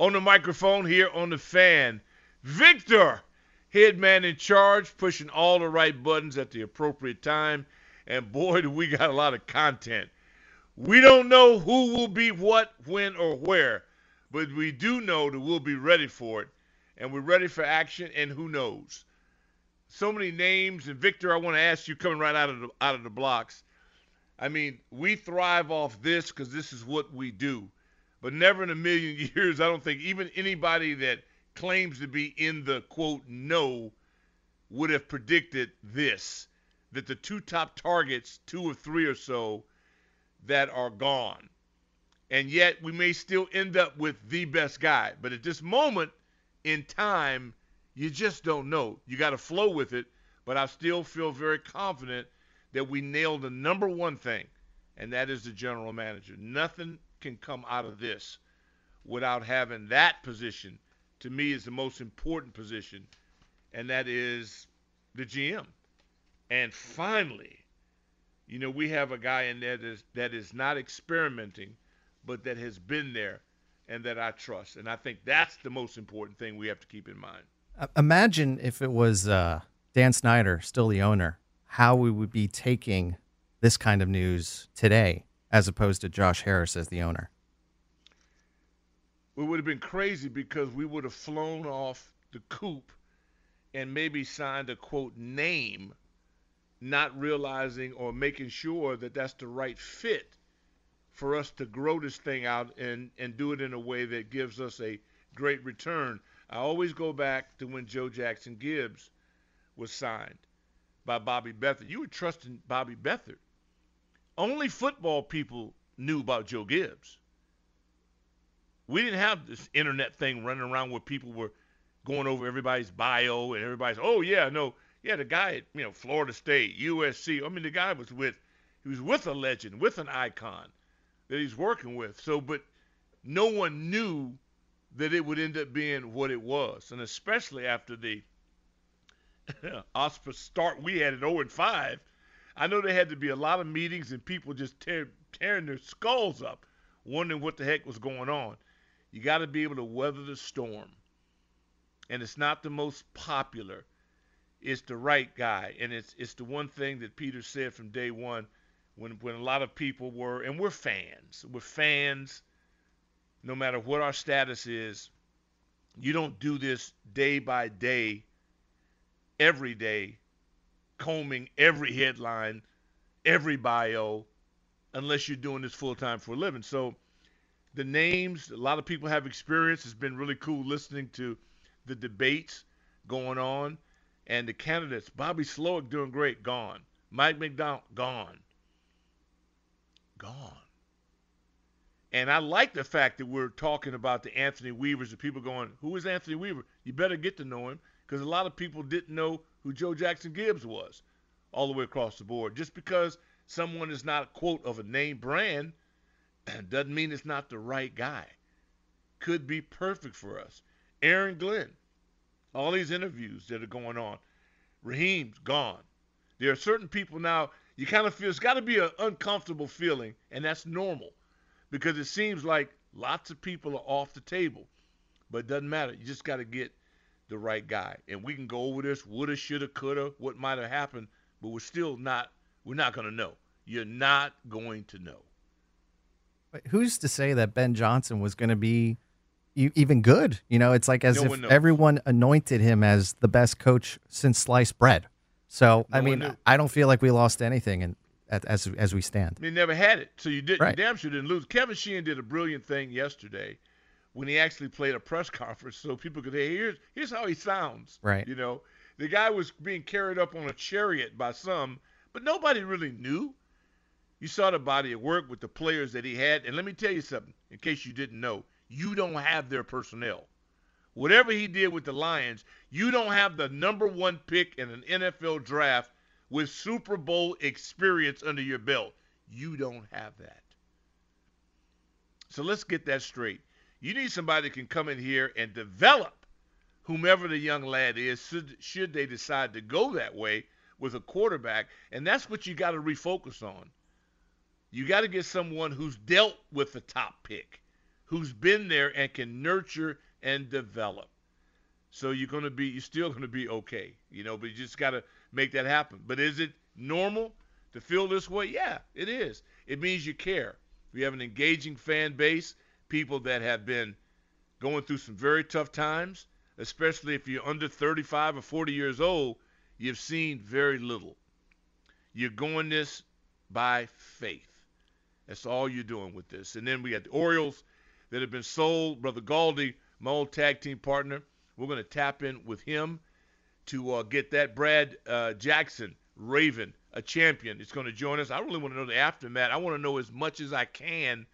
on the microphone here on the fan. Victor, head man in charge, pushing all the right buttons at the appropriate time. And boy, do we got a lot of content. We don't know who will be what, when, or where, but we do know that we'll be ready for it. And we're ready for action, and who knows? So many names. And Victor, I want to ask you, coming right out of the, out of the blocks, I mean, we thrive off this because this is what we do. But never in a million years, I don't think even anybody that claims to be in the quote no would have predicted this that the two top targets, two or three or so, that are gone. And yet we may still end up with the best guy. But at this moment in time, you just don't know. You got to flow with it. But I still feel very confident that we nailed the number one thing, and that is the general manager. Nothing can come out of this without having that position. To me, is the most important position, and that is the GM. And finally, you know, we have a guy in there that is, that is not experimenting, but that has been there and that I trust. And I think that's the most important thing we have to keep in mind. Imagine if it was uh, Dan Snyder, still the owner, how we would be taking this kind of news today as opposed to Josh Harris as the owner. It would have been crazy because we would have flown off the coop and maybe signed a quote name, not realizing or making sure that that's the right fit for us to grow this thing out and, and do it in a way that gives us a great return. I always go back to when Joe Jackson Gibbs was signed by Bobby Beathard. You were trusting Bobby Beathard. Only football people knew about Joe Gibbs. We didn't have this internet thing running around where people were going over everybody's bio and everybody's, oh yeah, no, yeah, the guy at you know Florida State, USC. I mean, the guy was with, he was with a legend, with an icon that he's working with. So, but no one knew that it would end up being what it was, and especially after the auspicious start we had at 0 and 5. I know there had to be a lot of meetings and people just tear, tearing their skulls up, wondering what the heck was going on. You got to be able to weather the storm. And it's not the most popular. It's the right guy. And it's it's the one thing that Peter said from day one when when a lot of people were and we're fans. We're fans no matter what our status is. You don't do this day by day every day, combing every headline, every bio, unless you're doing this full time for a living. So the names, a lot of people have experience. It's been really cool listening to the debates going on. And the candidates, Bobby Slowik doing great, gone. Mike Macdonald, gone. Gone. And I like the fact that we're talking about the Anthony Weavers and people going, who is Anthony Weaver? You better get to know him because a lot of people didn't know who Joe Jackson Gibbs was all the way across the board. Just because someone is not, a quote, of a name brand doesn't mean it's not the right guy. Could be perfect for us. Aaron Glenn, all these interviews that are going on. Raheem's gone. There are certain people now, you kind of feel it's got to be an uncomfortable feeling, and that's normal because it seems like lots of people are off the table. But it doesn't matter. You just got to get the right guy. And we can go over this woulda, shoulda, coulda, what might have happened, but we're still not we're not going to know. You're not going to know. But who's to say that Ben Johnson was going to be even good? You know, it's like as no if everyone anointed him as the best coach since sliced bread. So No I mean. I don't feel like we lost anything, and as as we stand. They never had it, so you didn't. Right. You damn sure didn't lose. Kevin Sheehan did a brilliant thing yesterday when he actually played a press conference, so people could hear. Here's here's how he sounds. Right. You know, the guy was being carried up on a chariot by some, but nobody really knew. You saw the body of work with the players that he had, and let me tell you something. In case you didn't know, you don't have their personnel. Whatever he did with the Lions, you don't have the number one pick in an NFL draft with Super Bowl experience under your belt. You don't have that. So let's get that straight. You need somebody that can come in here and develop whomever the young lad is, should, should they decide to go that way with a quarterback. And that's what you got to refocus on. You got to get someone who's dealt with the top pick, who's been there and can nurture and develop. So you're going to be, you're still going to be okay, you know, but you just got to make that happen. But is it normal to feel this way? Yeah, it is. It means you care. We have an engaging fan base, people that have been going through some very tough times, especially if you're under 35 or 40 years old, you've seen very little. You're going this by faith. That's all you're doing with this. And then we got the Orioles that have been sold. Brother Galdi, my old tag team partner, we're going to tap in with him to uh, get that. Brad uh, Jackson, Raven, a champion, is going to join us. I really want to know the aftermath. I want to know as much as I can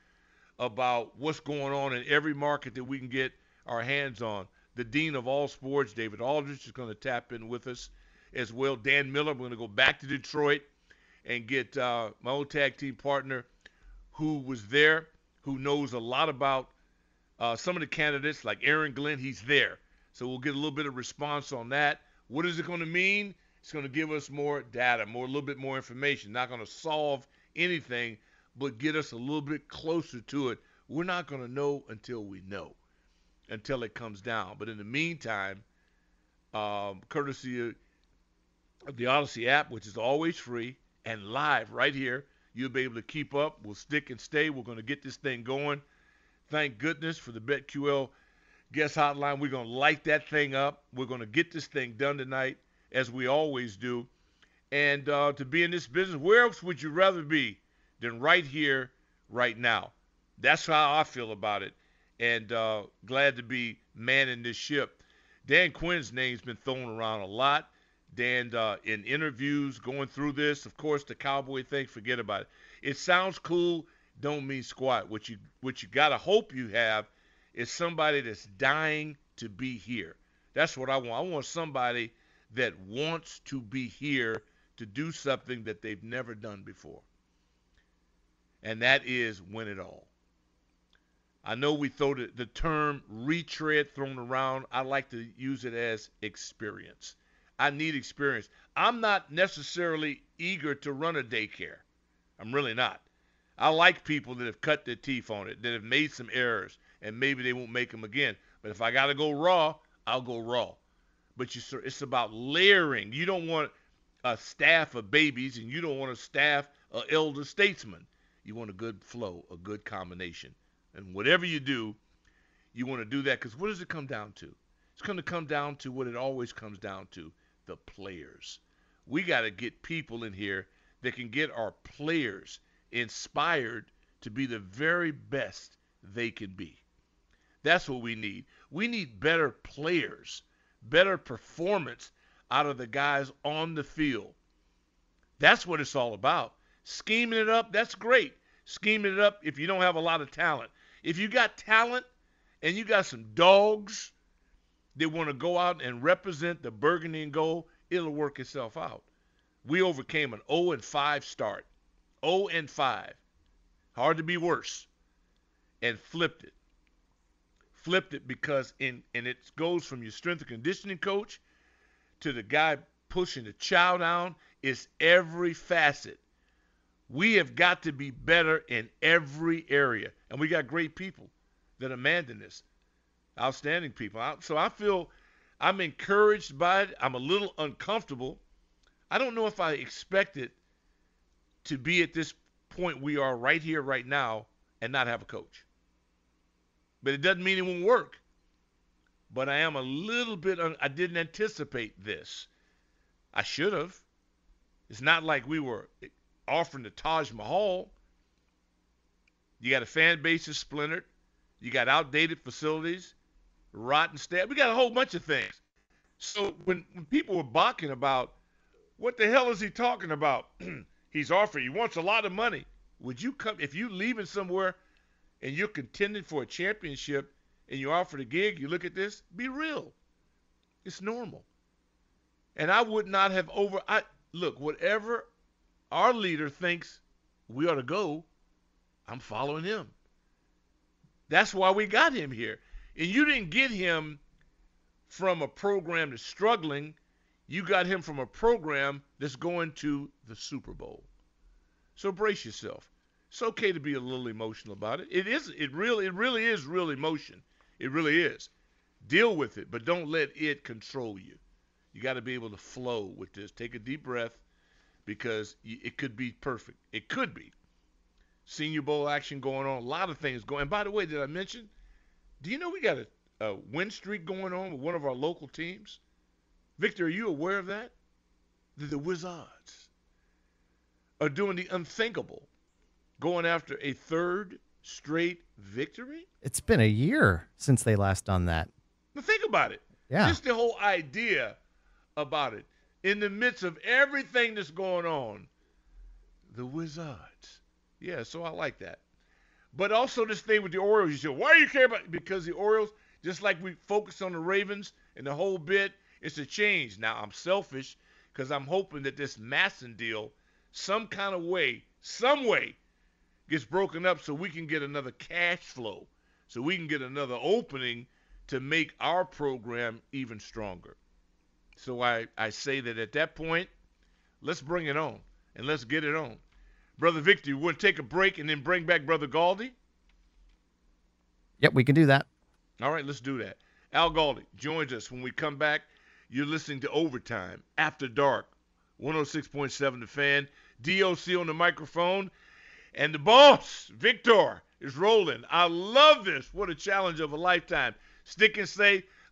about what's going on in every market that we can get our hands on. The dean of all sports, David Aldridge, is going to tap in with us as well. Dan Miller, we're going to go back to Detroit and get uh, my old tag team partner who was there, who knows a lot about uh, some of the candidates, like Aaron Glenn. He's there. So we'll get a little bit of response on that. What is it going to mean? It's going to give us more data, more a little bit more information. Not going to solve anything, but get us a little bit closer to it. We're not going to know until we know, until it comes down. But in the meantime, um, courtesy of, the Audacy app, which is always free and live right here, you'll be able to keep up. We'll stick and stay. We're going to get this thing going. Thank goodness for the BetQL guest hotline. We're going to light that thing up. We're going to get this thing done tonight, as we always do. And uh, to be in this business, where else would you rather be than right here, right now? That's how I feel about it. And uh, glad to be manning this ship. Dan Quinn's name's been thrown around a lot. Dan, uh, in interviews, going through this, of course, the cowboy thing, forget about it. It sounds cool, don't mean squat. What you what you gotta hope you have is somebody that's dying to be here. That's what I want. I want somebody that wants to be here to do something that they've never done before. And that is win it all. I know we throw the, the term retread thrown around. I like to use it as experience. I need experience. I'm not necessarily eager to run a daycare. I'm really not. I like people that have cut their teeth on it, that have made some errors, and maybe they won't make them again. But if I got to go raw, I'll go raw. But you, it's about layering. You don't want a staff of babies, and you don't want a staff of elder statesmen. You want a good flow, a good combination. And whatever you do, you want to do that because what does it come down to? It's going to come down to what it always comes down to the players. We got to get people in here that can get our players inspired to be the very best they can be. That's what we need. We need better players, better performance out of the guys on the field. That's what it's all about. Scheming it up, that's great. Scheming it up if you don't have a lot of talent. If you got talent and you got some dogs that want to go out and represent the burgundy and gold, it'll work itself out. We overcame an 0 and 5 start. 0 and 5. Hard to be worse. And flipped it. Flipped it because in and it goes from your strength and conditioning coach to the guy pushing the chow down. It's every facet. We have got to be better in every area. And we got great people that are manning this. Outstanding people. So I feel I'm encouraged by it. I'm a little uncomfortable. I don't know if I expected to be at this point we are right here, right now, and not have a coach. But it doesn't mean it won't work. But I am a little bit, un- I didn't anticipate this. I should have. It's not like we were offering the Taj Mahal. You got a fan base that's splintered. You got outdated facilities, rotten staff. We got a whole bunch of things. So when, when people were balking about what the hell is he talking about? He's offering. He wants a lot of money. Would you come if you leaving somewhere and you're contending for a championship and you offer the gig? You look at this. Be real. It's normal. And I would not have over. I look whatever our leader thinks we ought to go. I'm following him. That's why we got him here. And you didn't get him from a program that's struggling. You got him from a program that's going to the Super Bowl. So brace yourself. It's okay to be a little emotional about it. It is it really it really is real emotion. It really is. Deal with it, but don't let it control you. You got to be able to flow with this. Take a deep breath because it could be perfect. It could be. Senior Bowl action going on, a lot of things going. And by the way, did I mention? Do you know we got a, a win streak going on with one of our local teams? Victor, are you aware of that? The, the Wizards are doing the unthinkable, going after a third straight victory. It's been a year since they last done that. Now think about it. Yeah. Just the whole idea about it. In the midst of everything that's going on, the Wizards. Yeah, so I like that. But also this thing with the Orioles, you say, why do you care about because the Orioles, just like we focus on the Ravens and the whole bit, it's a change. Now I'm selfish because I'm hoping that this MASN deal, some kind of way, some way, gets broken up so we can get another cash flow, so we can get another opening to make our program even stronger. So I, I say that at that point, let's bring it on and let's get it on. Brother Victor, you want to take a break and then bring back Brother Galdi? Yep, we can do that. All right, let's do that. Al Galdi joins us when we come back. You're listening to Overtime After Dark, 106.7 The Fan, DOC on the microphone, and the boss, Victor, is rolling. I love this. What a challenge of a lifetime. Stick and say,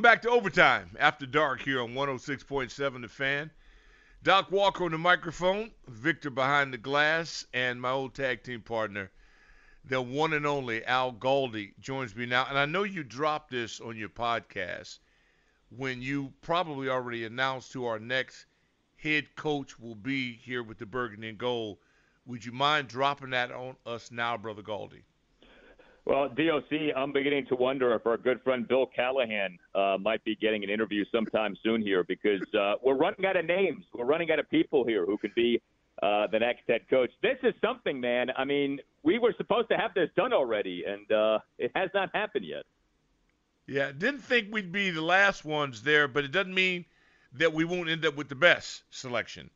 Welcome back to Overtime After Dark here on 106.7 The Fan. Doc Walker on the microphone, Victor behind the glass, and my old tag team partner, the one and only Al Galdi, joins me now. And I know you dropped this on your podcast when you probably already announced who our next head coach will be here with the Burgundy and Gold. Would you mind dropping that on us now, Brother Galdi? Well, DOC, I'm beginning to wonder if our good friend Bill Callahan uh, might be getting an interview sometime soon here because uh, we're running out of names. We're running out of people here who could be uh, the next head coach. This is something, man. I mean, we were supposed to have this done already, and uh, it has not happened yet. Yeah, didn't think we'd be the last ones there, but it doesn't mean that we won't end up with the best selection.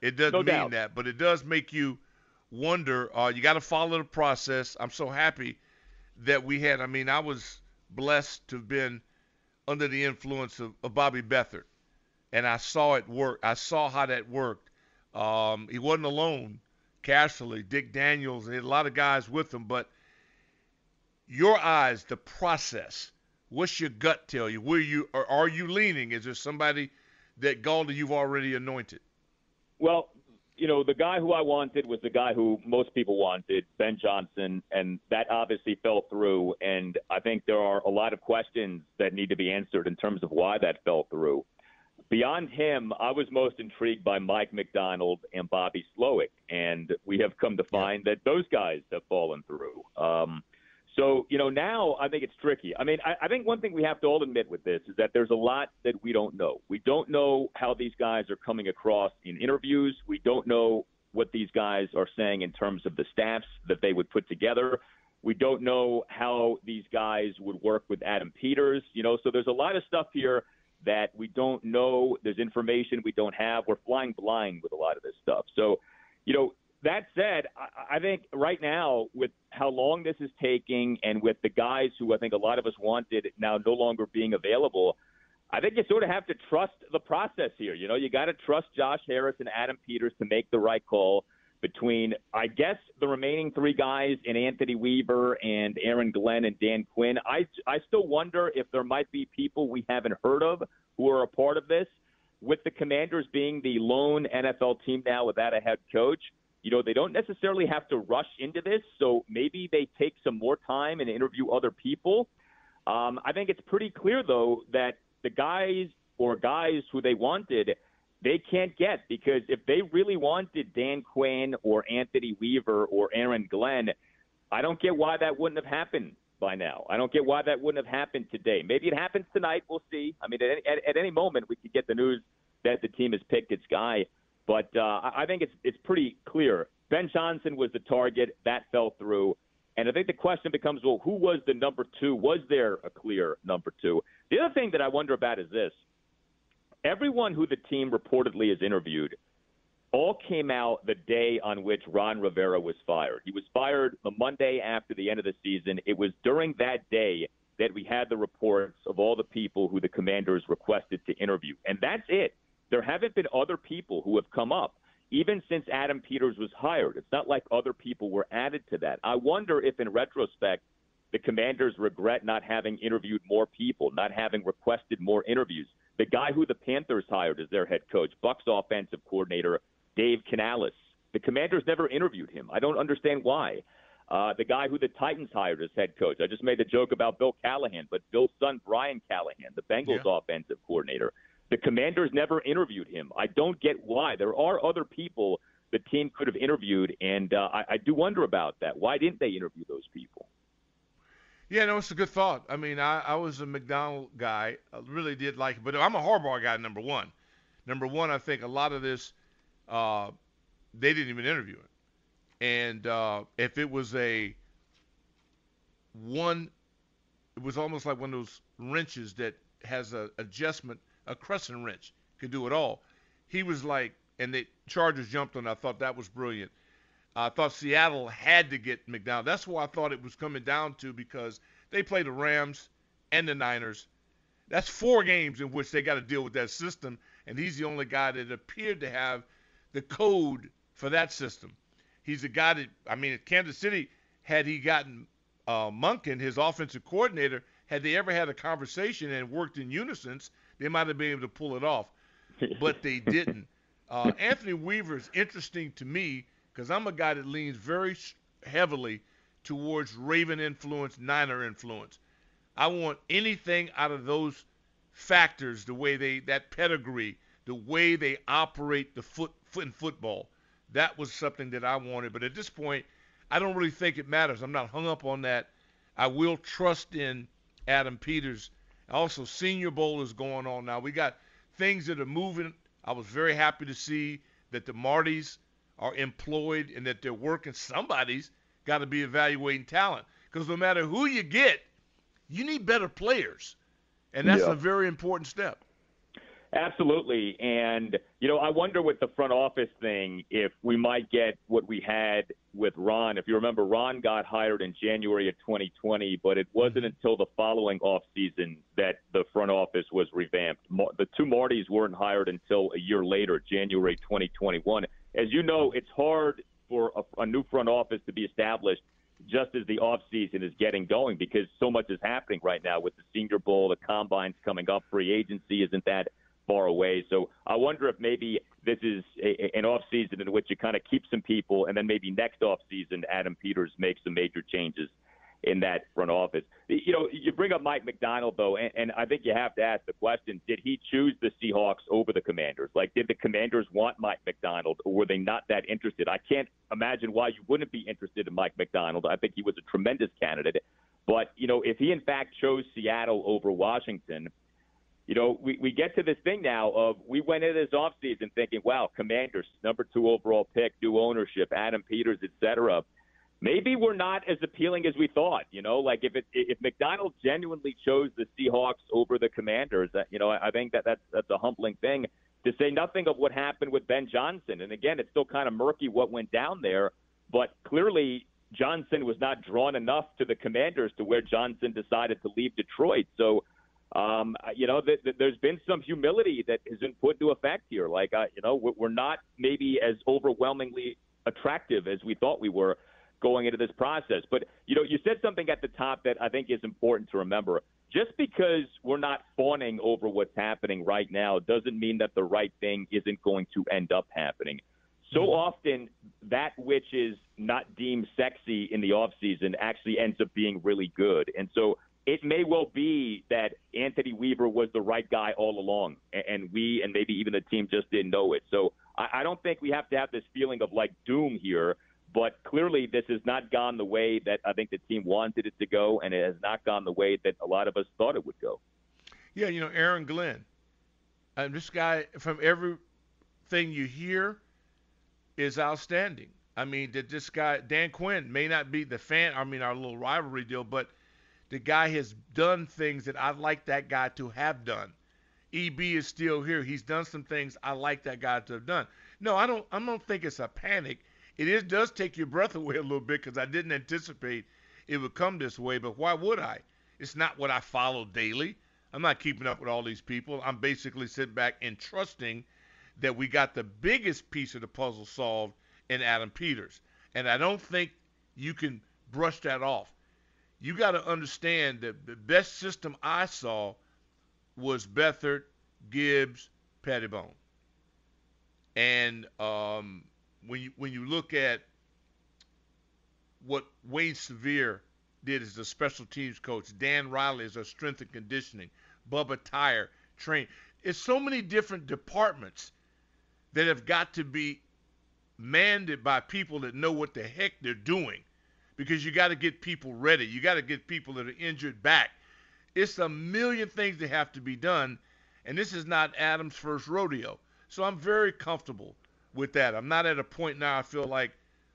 It doesn't no mean doubt. that, but it does make you wonder. Uh, you got to follow the process. I'm so happy that we had. I mean, I was blessed to have been under the influence of, of Bobby Beathard, and I saw it work. I saw how that worked. Um, he wasn't alone. Casserly, Dick Daniels, had a lot of guys with him, but your eyes, the process. What's your gut tell you? Where you are you leaning? Is there somebody that Galdi you've already anointed? Well, you know, the guy who I wanted was the guy who most people wanted, Ben Johnson, and that obviously fell through. And I think there are a lot of questions that need to be answered in terms of why that fell through. Beyond him, I was most intrigued by Mike Macdonald and Bobby Slowik, and we have come to find that those guys have fallen through. Um, so, you know, now I think it's tricky. I mean, I, I think one thing we have to all admit with this is that there's a lot that we don't know. We don't know how these guys are coming across in interviews. We don't know what these guys are saying in terms of the staffs that they would put together. We don't know how these guys would work with Adam Peters, you know, so there's a lot of stuff here that we don't know. There's information we don't have. We're flying blind with a lot of this stuff. So, you know, that said, I, think right now, with how long this is taking and with the guys who I think a lot of us wanted now no longer being available, I think you sort of have to trust the process here. You know, you got to trust Josh Harris and Adam Peters to make the right call between, I guess, the remaining three guys in Anthony Weaver and Aaron Glenn and Dan Quinn. I, I still wonder if there might be people we haven't heard of who are a part of this. With the Commanders being the lone NFL team now without a head coach, you know, they don't necessarily have to rush into this, so maybe they take some more time and interview other people. Um, I think it's pretty clear, though, that the guys or guys who they wanted, they can't get because if they really wanted Dan Quinn or Anthony Weaver or Aaron Glenn, I don't get why that wouldn't have happened by now. I don't get why that wouldn't have happened today. Maybe it happens tonight. We'll see. I mean, at, at, at any moment, we could get the news that the team has picked its guy. But uh, I think it's it's pretty clear. Ben Johnson was the target that fell through, and I think the question becomes, well, who was the number two? Was there a clear number two? The other thing that I wonder about is this: everyone who the team reportedly has interviewed all came out the day on which Ron Rivera was fired. He was fired the Monday after the end of the season. It was during that day that we had the reports of all the people who the commanders requested to interview. And that's it. There haven't been other people who have come up, even since Adam Peters was hired. It's not like other people were added to that. I wonder if, in retrospect, the commanders regret not having interviewed more people, not having requested more interviews. The guy who the Panthers hired as their head coach, Bucks offensive coordinator, Dave Canales. The commanders never interviewed him. I don't understand why. Uh, the guy who the Titans hired as head coach. I just made the joke about Bill Callahan, but Bill's son, Brian Callahan, the Bengals yeah. offensive coordinator. The commanders never interviewed him. I don't get why. There are other people the team could have interviewed, and uh, I, I do wonder about that. Why didn't they interview those people? Yeah, no, it's a good thought. I mean, I, I was a Macdonald guy. I really did like it, but I'm a Harbaugh guy, number one. Number one, I think a lot of this, uh, they didn't even interview him. And uh, if it was a one, it was almost like one of those wrenches that has an adjustment – a crescent wrench could do it all. He was like, and the Chargers jumped on. I thought that was brilliant. I thought Seattle had to get Macdonald. That's what I thought it was coming down to because they play the Rams and the Niners. That's four games in which they got to deal with that system, and he's the only guy that appeared to have the code for that system. He's a guy that, I mean, at Kansas City, had he gotten uh, Monken, his offensive coordinator, had they ever had a conversation and worked in unison, they might have been able to pull it off, but they didn't. Uh, Anthony Weaver is interesting to me because I'm a guy that leans very heavily towards Raven influence, Niner influence. I want anything out of those factors, the way they that pedigree, the way they operate the foot, foot in football. That was something that I wanted. But at this point, I don't really think it matters. I'm not hung up on that. I will trust in Adam Peters also, Senior Bowl is going on now. We got things that are moving. I was very happy to see that the Martys are employed and that they're working. Somebody's got to be evaluating talent because no matter who you get, you need better players, and that's yeah. a very important step. Absolutely. And, you know, I wonder with the front office thing if we might get what we had with Ron. If you remember, Ron got hired in January of 2020, but it wasn't mm-hmm. until the following offseason that the front office was revamped. The two Martys weren't hired until a year later, January 2021. As you know, it's hard for a, a new front office to be established just as the offseason is getting going because so much is happening right now with the Senior Bowl, the combines coming up, free agency isn't that – far away. So I wonder if maybe this is a, an off season in which you kind of keep some people, and then maybe next off season Adam Peters makes some major changes in that front office. You know, you bring up Mike Macdonald though, and, and I think you have to ask the question: Did he choose the Seahawks over the Commanders? Like, did the Commanders want Mike Macdonald, or were they not that interested? I can't imagine why you wouldn't be interested in Mike Macdonald. I think he was a tremendous candidate. But you know, if he in fact chose Seattle over Washington you know, we, we get to this thing now of we went into this offseason thinking, wow, Commanders, number two overall pick, new ownership, Adam Peters, et cetera. Maybe we're not as appealing as we thought. You know, like if it, if Macdonald genuinely chose the Seahawks over the Commanders, you know, I think that that's that's a humbling thing. To say nothing of what happened with Ben Johnson, and again, it's still kind of murky what went down there. But clearly, Johnson was not drawn enough to the Commanders to where Johnson decided to leave Detroit. So um, you know, th- th- there's been some humility that has been put into effect here. Like, uh, you know, we're not maybe as overwhelmingly attractive as we thought we were going into this process. But, you know, you said something at the top that I think is important to remember. Just because we're not fawning over what's happening right now doesn't mean that the right thing isn't going to end up happening. So mm-hmm. often, that which is not deemed sexy in the offseason actually ends up being really good. And so it may well be that Anthony Weaver was the right guy all along, and we and maybe even the team just didn't know it. So I don't think we have to have this feeling of like doom here, but clearly this has not gone the way that I think the team wanted it to go, and it has not gone the way that a lot of us thought it would go. Yeah, you know, Aaron Glenn, and this guy from everything you hear is outstanding. I mean, that this guy Dan Quinn may not be the fan. I mean, our little rivalry deal, but the guy has done things that I'd like that guy to have done. EB is still here. He's done some things I like that guy to have done. No, I don't. I don't think it's a panic. It is does take your breath away a little bit because I didn't anticipate it would come this way. But why would I? It's not what I follow daily. I'm not keeping up with all these people. I'm basically sitting back and trusting that we got the biggest piece of the puzzle solved in Adam Peters. And I don't think you can brush that off you got to understand that the best system I saw was Beathard, Gibbs, Petitbon. And um, when you when you look at what Wayne Sevier did as a special teams coach, Dan Riley as a strength and conditioning, Bubba Tyer train. It's so many different departments that have got to be manned by people that know what the heck they're doing because you got to get people ready. You got to get people that are injured back. It's a million things that have to be done, and this is not Adam's first rodeo. So I'm very comfortable with that. I'm not at a point now I feel like,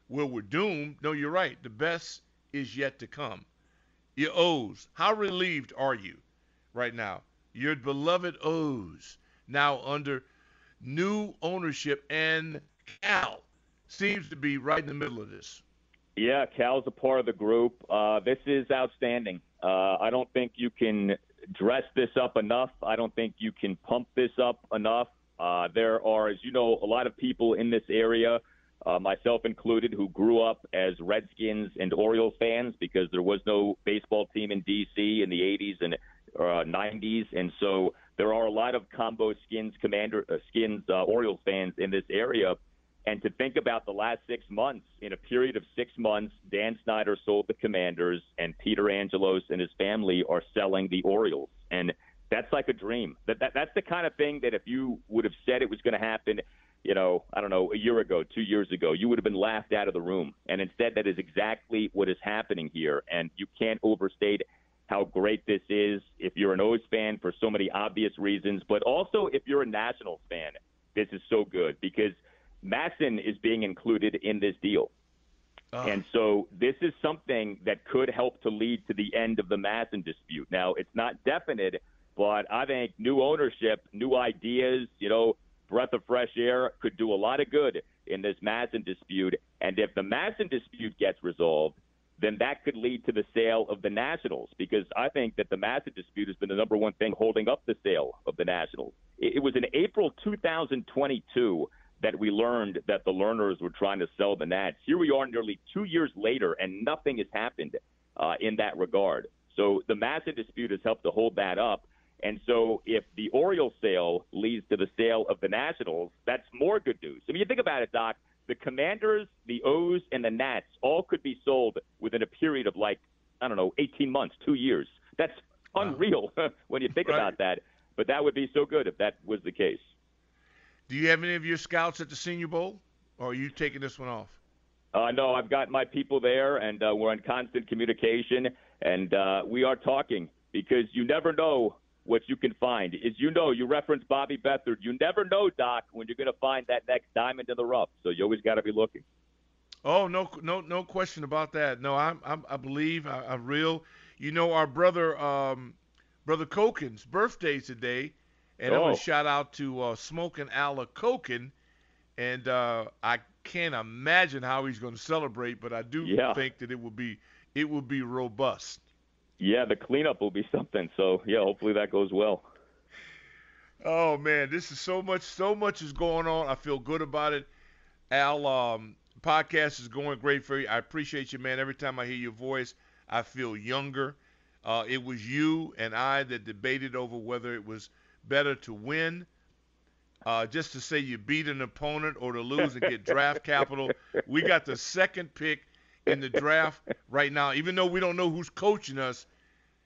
well, we're doomed. No, you're right. The best is yet to come. Your O's, how relieved are you right now? Your beloved O's now under new ownership, and Cal seems to be right in the middle of this. Yeah, Cal's a part of the group. Uh, this is outstanding. Uh, I don't think you can dress this up enough. I don't think you can pump this up enough. Uh, there are, as you know, a lot of people in this area, uh, myself included, who grew up as Redskins and Orioles fans because there was no baseball team in D.C. in the 80s and uh, 90s, and so there are a lot of combo skins, Commander uh, skins, uh, Orioles fans in this area. And to think about the last six months, in a period of six months, Dan Snyder sold the Commanders, and Peter Angelos and his family are selling the Orioles. And that's like a dream. That, that that's the kind of thing that if you would have said it was going to happen, you know, I don't know, a year ago, two years ago, you would have been laughed out of the room. And instead, that is exactly what is happening here. And you can't overstate how great this is if you're an O's fan for so many obvious reasons, but also if you're a Nationals fan, this is so good because – MASN is being included in this deal. Oh. And so this is something that could help to lead to the end of the MASN dispute. Now, it's not definite, But I think new ownership, new ideas, you know, breath of fresh air could do a lot of good in this MASN dispute. And if the MASN dispute gets resolved, then that could lead to the sale of the Nationals because I think that the MASN dispute has been the number one thing holding up the sale of the Nationals. It was in April 2022 that we learned that the Lerners were trying to sell the Nats. Here we are nearly two years later, and nothing has happened uh, in that regard. So the MASN dispute has helped to hold that up. And so if the Orioles sale leads to the sale of the Nationals, that's more good news. I mean, you think about it, Doc. The Commanders, the O's, and the Nats all could be sold within a period of like, I don't know, 18 months, two years. That's unreal when you think right. about that. But that would be so good if that was the case. Do you have any of your scouts at the Senior Bowl, or are you taking this one off? Uh, no, I've got my people there, and uh, we're in constant communication, and uh, we are talking because you never know what you can find. As you know, you reference Bobby Beathard. You never know, Doc, when you're going to find that next diamond in the rough. So you always got to be looking. Oh no, no, no question about that. No, I'm, I'm i believe I, am real. You know, our brother, um, brother Koken's birthday today, and oh. I'm gonna shout out to uh, Smoking Alla Koken, and uh, I can't imagine how he's going to celebrate, but I do yeah. think that it will be it will be robust. Yeah, the cleanup will be something. So yeah, hopefully that goes well. Oh man, this is so much. So much is going on. I feel good about it. Al, um, podcast is going great for you. I appreciate you, man. Every time I hear your voice, I feel younger. Uh, it was you and I that debated over whether it was better to win, uh, just to say you beat an opponent, or to lose and get draft capital. We got the second pick in the draft right now. Even though we don't know who's coaching us,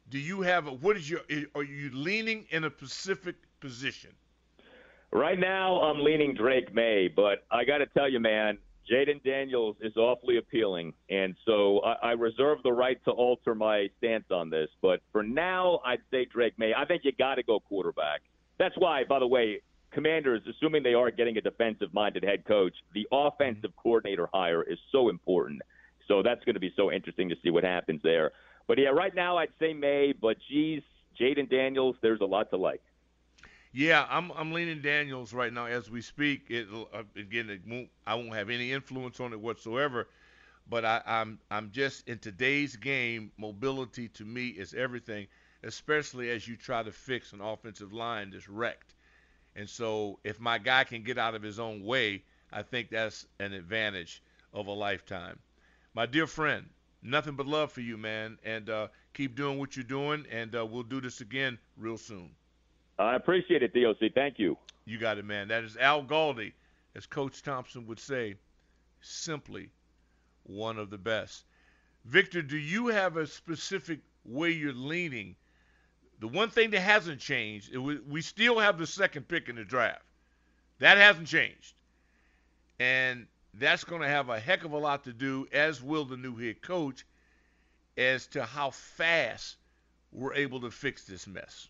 do you have a, what is your? Are you leaning in a specific position? Right now, I'm leaning Drake Maye, but I got to tell you, man, Jayden Daniels is awfully appealing, and so I, I reserve the right to alter my stance on this. But for now, I'd say Drake Maye. I think you got to go quarterback. That's why, by the way, Commanders, assuming they are getting a defensive-minded head coach, the offensive mm-hmm. coordinator hire is so important. So that's going to be so interesting to see what happens there. But yeah, right now I'd say Maye, but geez, Jayden Daniels, there's a lot to like. Yeah, I'm I'm leaning Daniels right now as we speak. It uh, again, it won't, I won't have any influence on it whatsoever. But I, I'm I'm just in today's game, mobility to me is everything, especially as you try to fix an offensive line that's wrecked. And so if my guy can get out of his own way, I think that's an advantage of a lifetime. My dear friend, nothing but love for you, man, and uh, keep doing what you're doing, and uh, we'll do this again real soon. I appreciate it, DOC. Thank you. You got it, man. That is Al Galdi, as Coach Thompson would say, simply one of the best. Victor, do you have a specific way you're leaning? The one thing that hasn't changed, was, we still have the second pick in the draft. That hasn't changed. And that's going to have a heck of a lot to do, as will the new head coach, as to how fast we're able to fix this mess.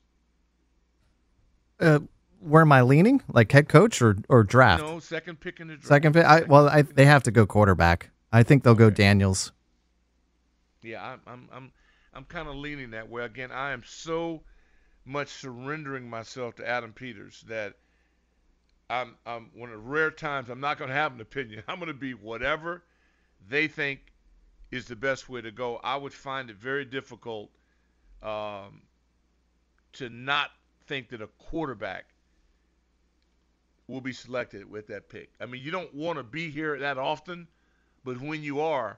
Uh, where am I leaning? Like head coach or or draft? No, second pick in the draft. Second pick. I, well, I, they have to go quarterback. I think they'll okay. go Daniels. Yeah, I'm I'm I'm I'm kind of leaning that way. Again, I am so much surrendering myself to Adam Peters that I'm I'm one of the rare times I'm not going to have an opinion. I'm going to be whatever they think is the best way to go. I would find it very difficult um, to not think that a quarterback will be selected with that pick. I mean, you don't want to be here that often, but when you are,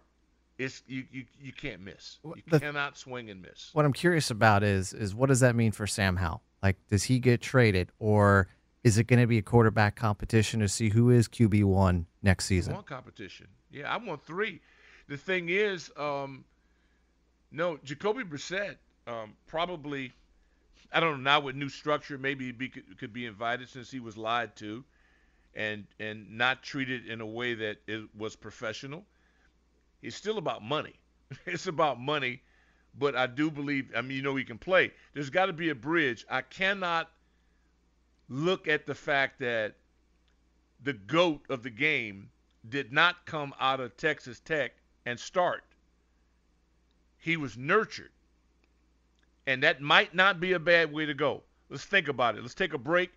it's you you, you can't miss. You the, cannot swing and miss. What I'm curious about is is what does that mean for Sam Howell? Like, does he get traded, or is it going to be a quarterback competition to see who is QB one next season? One competition. Yeah, I want three. The thing is, um, no, Jacoby Brissett um, probably I don't know now with new structure, maybe he be, could be invited since he was lied to, and and not treated in a way that it was professional. It's still about money. it's about money, but I do believe. I mean, you know, he can play. There's got to be a bridge. I cannot look at the fact that the goat of the game did not come out of Texas Tech and start. He was nurtured And that might not be a bad way to go. Let's think about it. Let's take a break.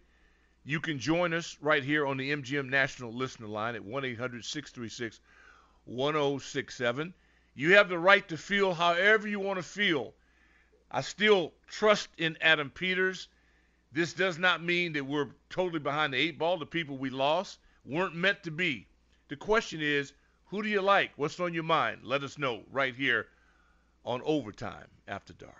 You can join us right here on the MGM National Listener Line at 1 800 636 1067. You have the right to feel however you want to feel. I still trust in Adam Peters. This does not mean that we're totally behind the eight ball. The people we lost weren't meant to be. The question is, who do you like? What's on your mind? Let us know right here on Overtime After Dark.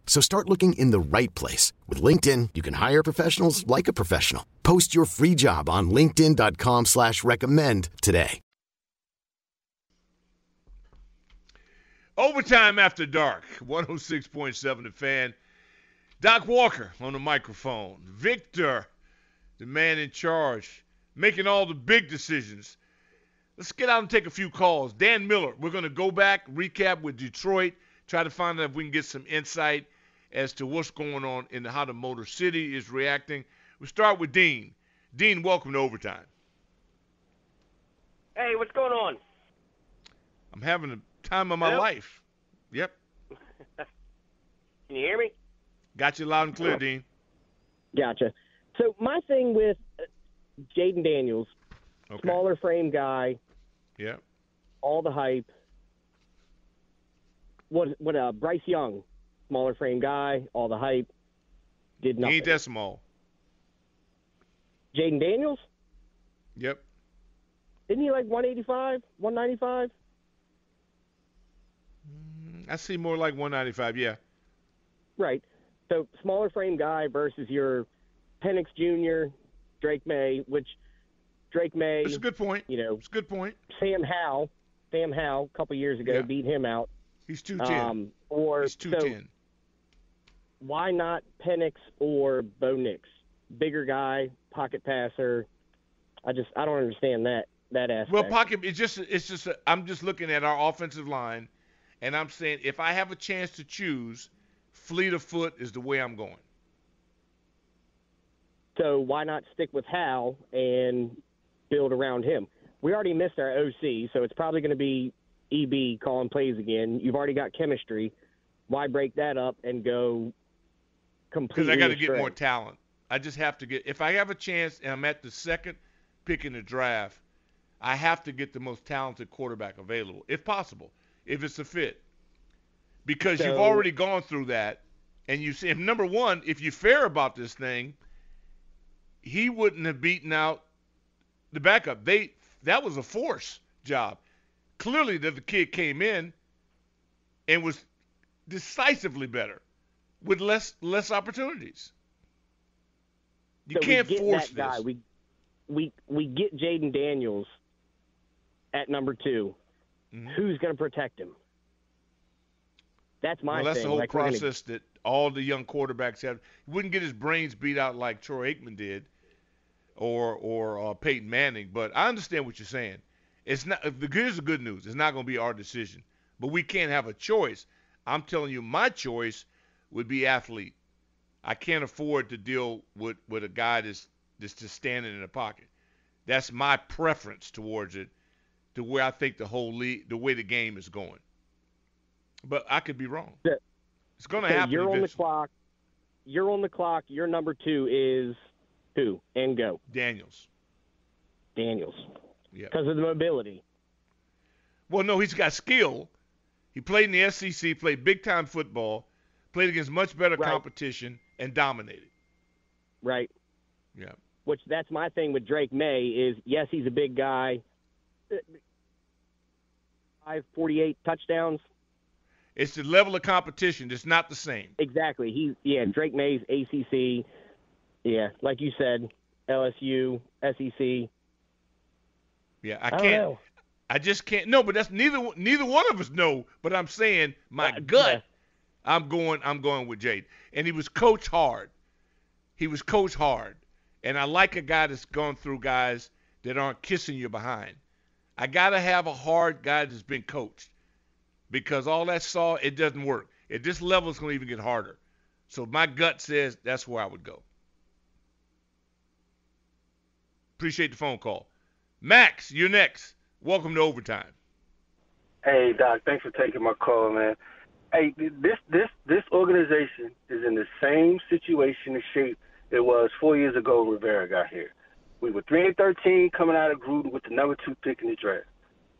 So start looking in the right place. With LinkedIn, you can hire professionals like a professional. Post your free job on linkedin.com slash recommend today. Overtime After Dark, 106.7 The Fan. Doc Walker on the microphone. Victor, the man in charge, making all the big decisions. Let's get out and take a few calls. Dan Miller, we're going to go back, recap with Detroit, try to find out if we can get some insight as to what's going on and how the Motor City is reacting. We start with Dean. Dean, welcome to Overtime. Hey, what's going on? I'm having the time of my Hello? life. Yep. Can you hear me? Got you loud and clear, Dean. Gotcha. So my thing with uh, Jayden Daniels, Okay. smaller frame guy, Yep. all the hype. What what uh Bryce Young, smaller frame guy, all the hype, did He nothing. ain't that small. Jayden Daniels, Yep. isn't he like 185, 195? I see more like 195. Yeah. Right. So smaller frame guy versus your Penix Jr., Drake Maye, which Drake Maye, It's a good point. you know, It's a good point. Sam Howell, Sam Howell, a couple years ago Yeah. beat him out. He's 210. Um, or He's so 210. Why not Penix or Bo Nix? Bigger guy, pocket passer. I just I don't understand that that aspect. Well, pocket. It's just. It's just. I'm just looking at our offensive line, and I'm saying if I have a chance to choose, fleet of foot is the way I'm going. so why not stick with Hal and build around him? We already missed our OC, so it's probably going to be EB calling plays again. You've already got chemistry. Why break that up and go? Because I got to get more talent. I just have to get. If I have a chance and I'm at the second pick in the draft, I have to get the most talented quarterback available, if possible, if it's a fit. Because you've already gone through that, and you see. If number one, if you're fair about this thing, he wouldn't have beaten out the backup. They that was a force job. Clearly, that the kid came in and was decisively better with less less opportunities. You So can't force that guy. this. We we we get Jayden Daniels at number 2 Mhm. Who's going to protect him? That's my well, that's thing. the whole Like, we're gonna- process that all the young quarterbacks have. He wouldn't get his brains beat out like Troy Aikman did, or or uh, Peyton Manning. But I understand what you're saying. It's not. The here's the good news. It's not going to be our decision, but we can't have a choice. I'm telling you, my choice would be athlete. I can't afford to deal with with a guy that's that's just standing in the pocket. That's my preference towards it, to where I think the whole league, the way the game is going. But I could be wrong. Yeah. It's going to so happen. you're on the clock. You're on the clock. Your number 2 is who? And go. Daniels. Daniels. Yeah. Because of the mobility. Well, no, he's got skill. He played in the SEC, played big time football, played against much better Right. competition, and dominated. right? Yeah. Which that's my thing with Drake Maye is yes, he's a big guy. Five forty-eight touchdowns. It's the level of competition. It's not the same. Exactly. He yeah, Drake Maye's ACC. Yeah, like you said, LSU, SEC. Yeah, I I, can't. know. I just can't. No, but that's neither neither one of us know. But I'm saying my Uh, gut. I'm going. I'm going with Jade. And he was coached hard. He was coached hard, And I like a guy that's gone through guys that aren't kissing you behind. I got to have a hard guy that's been coached because all that saw, it doesn't work. At this level, it's to even get harder. So my gut says that's where I would go. Appreciate the phone call. Max, you're next. Welcome to overtime. Hey Doc, thanks for taking my call, man. Hey, this this this organization is in the same situation and shape it was four years ago when Rivera got here. We were three and thirteen coming out of Gruden with the number two pick in the draft.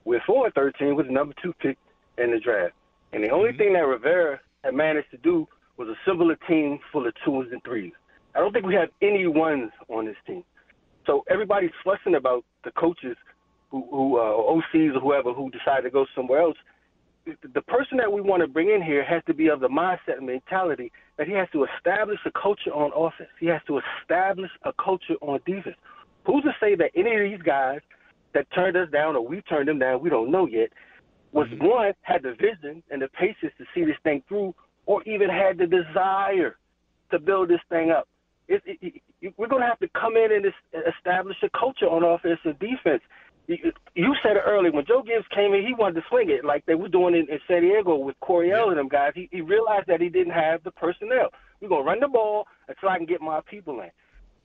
We're four and thirteen with the number two pick in the draft. And the only mm-hmm. thing that Rivera had managed to do was assemble a team full of twos and threes. I don't think we have any ones on this team. So everybody's fussing about the coaches who, who uh, OCs or whoever who decide to go somewhere else. The person that we want to bring in here has to be of the mindset and mentality that he has to establish a culture on offense. He has to establish a culture on defense. Who's to say that any of these guys that turned us down or we turned them down, we don't know yet, was mm-hmm. one, had the vision and the patience to see this thing through, or even had the desire to build this thing up. It, it, it, we're going to have to come in and establish a culture on offense and defense. You said it earlier when Joe Gibbs came in, he wanted to swing it like they were doing it in San Diego with Corey Coryell and them guys. He, he realized that he didn't have the personnel. We're gonna run the ball until I can get my people in.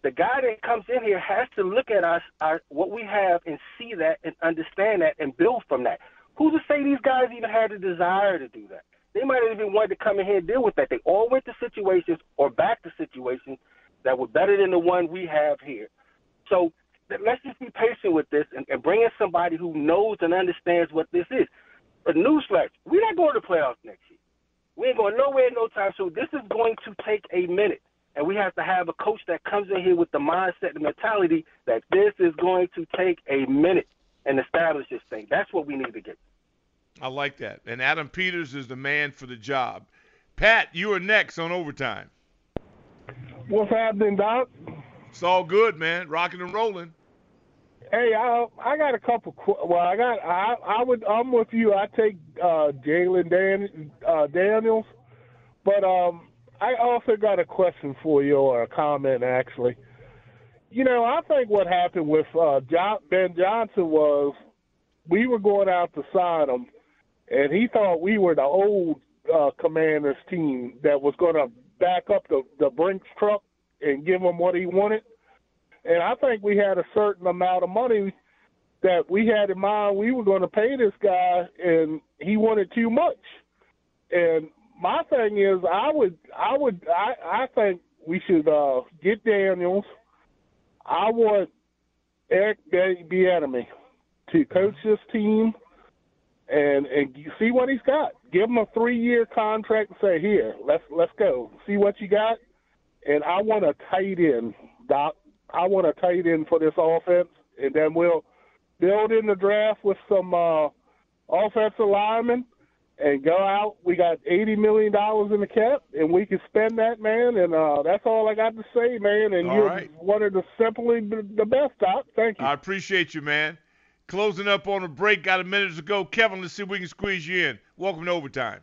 The guy that comes in here has to look at us, our what we have, and see that and understand that and build from that. Who's to say these guys even had the desire to do that? They might have even wanted to come in here and deal with that. They all went to situations or back to situations that were better than the one we have here. So let's just be patient with this and, and bring in somebody who knows and understands what this is. A newsflash: we're not going to playoffs next year. We ain't going nowhere no time soon. This is going to take a minute, and we have to have a coach that comes in here with the mindset the mentality that this is going to take a minute and establish this thing. That's what we need to get. I like that. And Adam Peters is the man for the job. Pat, you are next on overtime. What's happening, Doc? It's all good, man. Rocking and rolling. Hey, I I got a couple. Well, I got I I would I'm with you. I take uh, Jalen Dan uh, Daniels, but um I also got a question for you or a comment actually. You know, I think what happened with uh, John, Ben Johnson was we were going out to sign him, and he thought we were the old uh, Commanders team that was going to back up the the Brinks truck and give him what he wanted. And I think we had a certain amount of money that we had in mind we were going to pay this guy, and he wanted too much. And my thing is, I would, I would, I, I think we should uh, get Daniels. I want Eric Bieniemy to coach this team and and see what he's got. Give him a three year contract and say, here, let's let's go. See what you got, and I want a tight end, Doc. I want a tight end for this offense, and then we'll build in the draft with some uh, offensive linemen and go out. We got eighty million dollars in the cap, and we can spend that, man. And uh, that's all I got to say, man. And all you're right. one of the simply the best, Doc. Thank you. I appreciate you, man. Closing up on a break, got a minute to go. Kevin, let's see if we can squeeze you in. Welcome to overtime.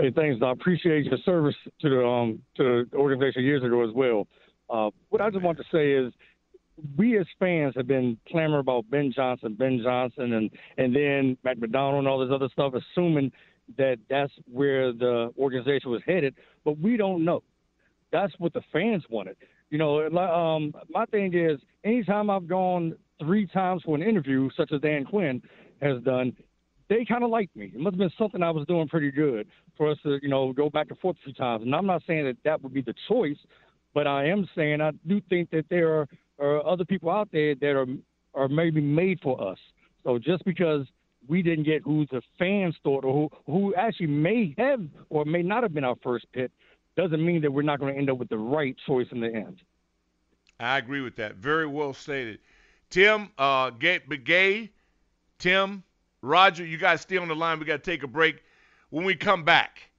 Hey, thanks. I appreciate your service to the um to the organization years ago as well. Uh, what I just want to say is, we as fans have been clamoring about Ben Johnson, Ben Johnson, and and then Matt Macdonald and all this other stuff, assuming that that's where the organization was headed. But we don't know. That's what the fans wanted. You know, um, my thing is, anytime I've gone three times for an interview, such as Dan Quinn has done, they kind of liked me. It must have been something I was doing pretty good for us to, you know, go back and forth a few times. And I'm not saying that that would be the choice, but I am saying I do think that there are, are other people out there that are are maybe made for us. So just because we didn't get who the fans thought or who, who actually may have or may not have been our first pick doesn't mean that we're not going to end up with the right choice in the end. I agree with that. Very well stated. Tim, uh, Gay, Tim, Roger, you guys stay on the line. We got to take a break. When we come back,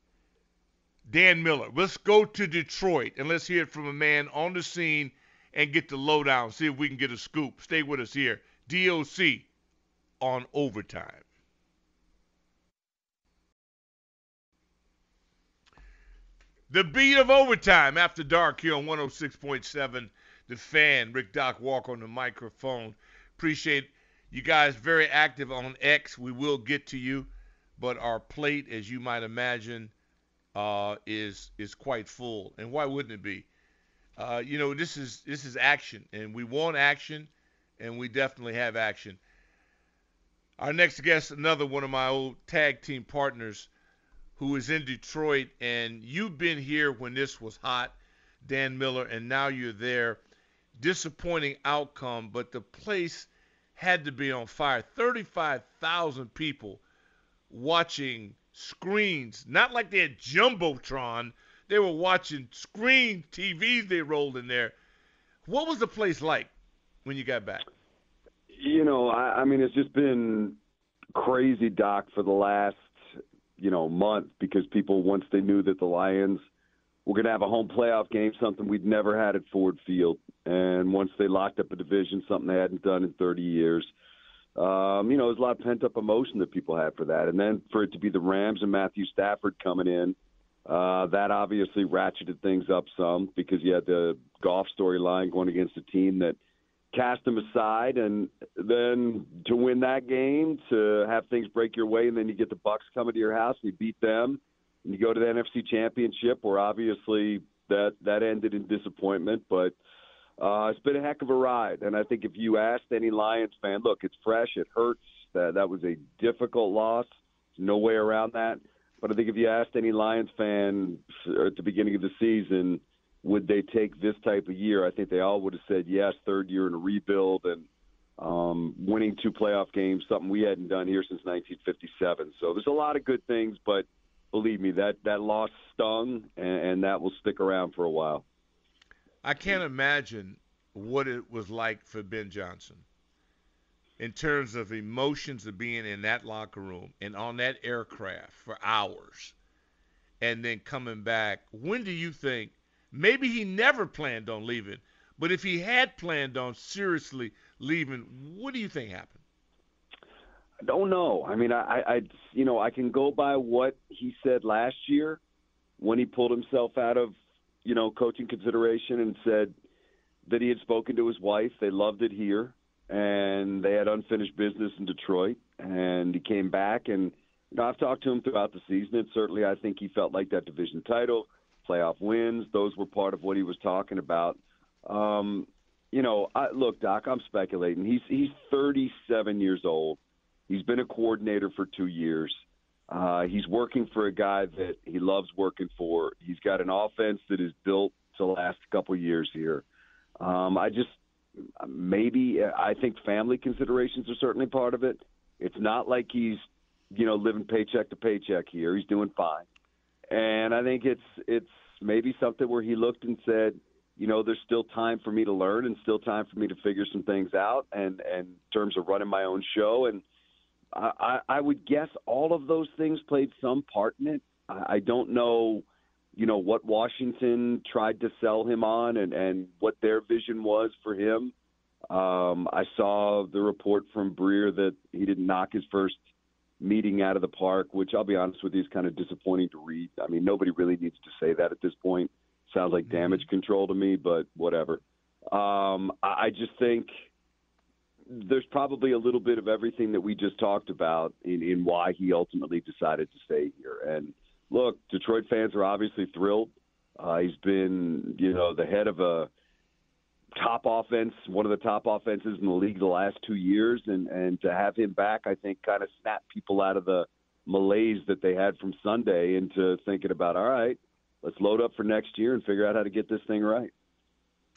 Dan Miller. Let's go to Detroit and let's hear it from a man on the scene and get the lowdown. See if we can get a scoop. Stay with us here. DOC on overtime. The beat of overtime after dark here on 106.7 the fan, Rick Doc Walk on the microphone. Appreciate you guys very active on X. We will get to you, but our plate, as you might imagine, uh, is is quite full. And why wouldn't it be? Uh, you know, this is this is action, and we want action, and we definitely have action. Our next guest, another one of my old tag team partners, who is in Detroit, and you've been here when this was hot, Dan Miller, and now you're there. Disappointing outcome, but the place had to be on fire. 35,000 people watching screens, not like they had Jumbotron. They were watching screen TVs they rolled in there. What was the place like when you got back? You know, I, I mean, it's just been crazy, Doc, for the last, you know, month because people, once they knew that the Lions were going to have a home playoff game, something we'd never had at Ford Field, and once they locked up a division, something they hadn't done in 30 years – um, you know, there's a lot of pent up emotion that people had for that. And then for it to be the Rams and Matthew Stafford coming in, uh, that obviously ratcheted things up some because you had the Goff storyline going against a team that cast them aside, and then to win that game, to have things break your way, and then you get the Bucks coming to your house and you beat them, and you go to the NFC Championship, where obviously that that ended in disappointment, but uh, it's been a heck of a ride, and I think if you asked any Lions fan, look, it's fresh, it hurts. That that was a difficult loss. no way around that. But I think if you asked any Lions fan at the beginning of the season, would they take this type of year? I think they all would have said yes. Third year in a rebuild and um, winning two playoff games, something we hadn't done here since 1957. So there's a lot of good things, but believe me, that that loss stung, and, and that will stick around for a while. I can't imagine what it was like for Ben Johnson in terms of emotions of being in that locker room and on that aircraft for hours and then coming back. When do you think maybe he never planned on leaving, but if he had planned on seriously leaving, what do you think happened? Don't know. I mean, I, I, you know, I can go by what he said last year when he pulled himself out of you know, coaching consideration and said that he had spoken to his wife. They loved it here, and they had unfinished business in Detroit. And he came back, and you know, I've talked to him throughout the season, and certainly I think he felt like that division title, playoff wins, those were part of what he was talking about. Um, you know, I, look, Doc, I'm speculating. He's he's 37 years old. He's been a coordinator for two years. Uh, he's working for a guy that he loves working for. He's got an offense that is built to last a couple years here. Um, I just maybe I think family considerations are certainly part of it. It's not like he's you know living paycheck to paycheck here. He's doing fine, and I think it's it's maybe something where he looked and said, you know, there's still time for me to learn and still time for me to figure some things out, and and in terms of running my own show and I, I would guess all of those things played some part in it. I, I don't know, you know, what Washington tried to sell him on and, and what their vision was for him. Um, I saw the report from Breer that he didn't knock his first meeting out of the park, which I'll be honest with you is kind of disappointing to read. I mean, nobody really needs to say that at this point. Sounds like damage control to me, but whatever. Um, I just think – there's probably a little bit of everything that we just talked about in, in why he ultimately decided to stay here. And look, Detroit fans are obviously thrilled. Uh, he's been, you know, the head of a top offense, one of the top offenses in the league the last two years, and and to have him back, I think, kind of snapped people out of the malaise that they had from Sunday into thinking about, all right, let's load up for next year and figure out how to get this thing right.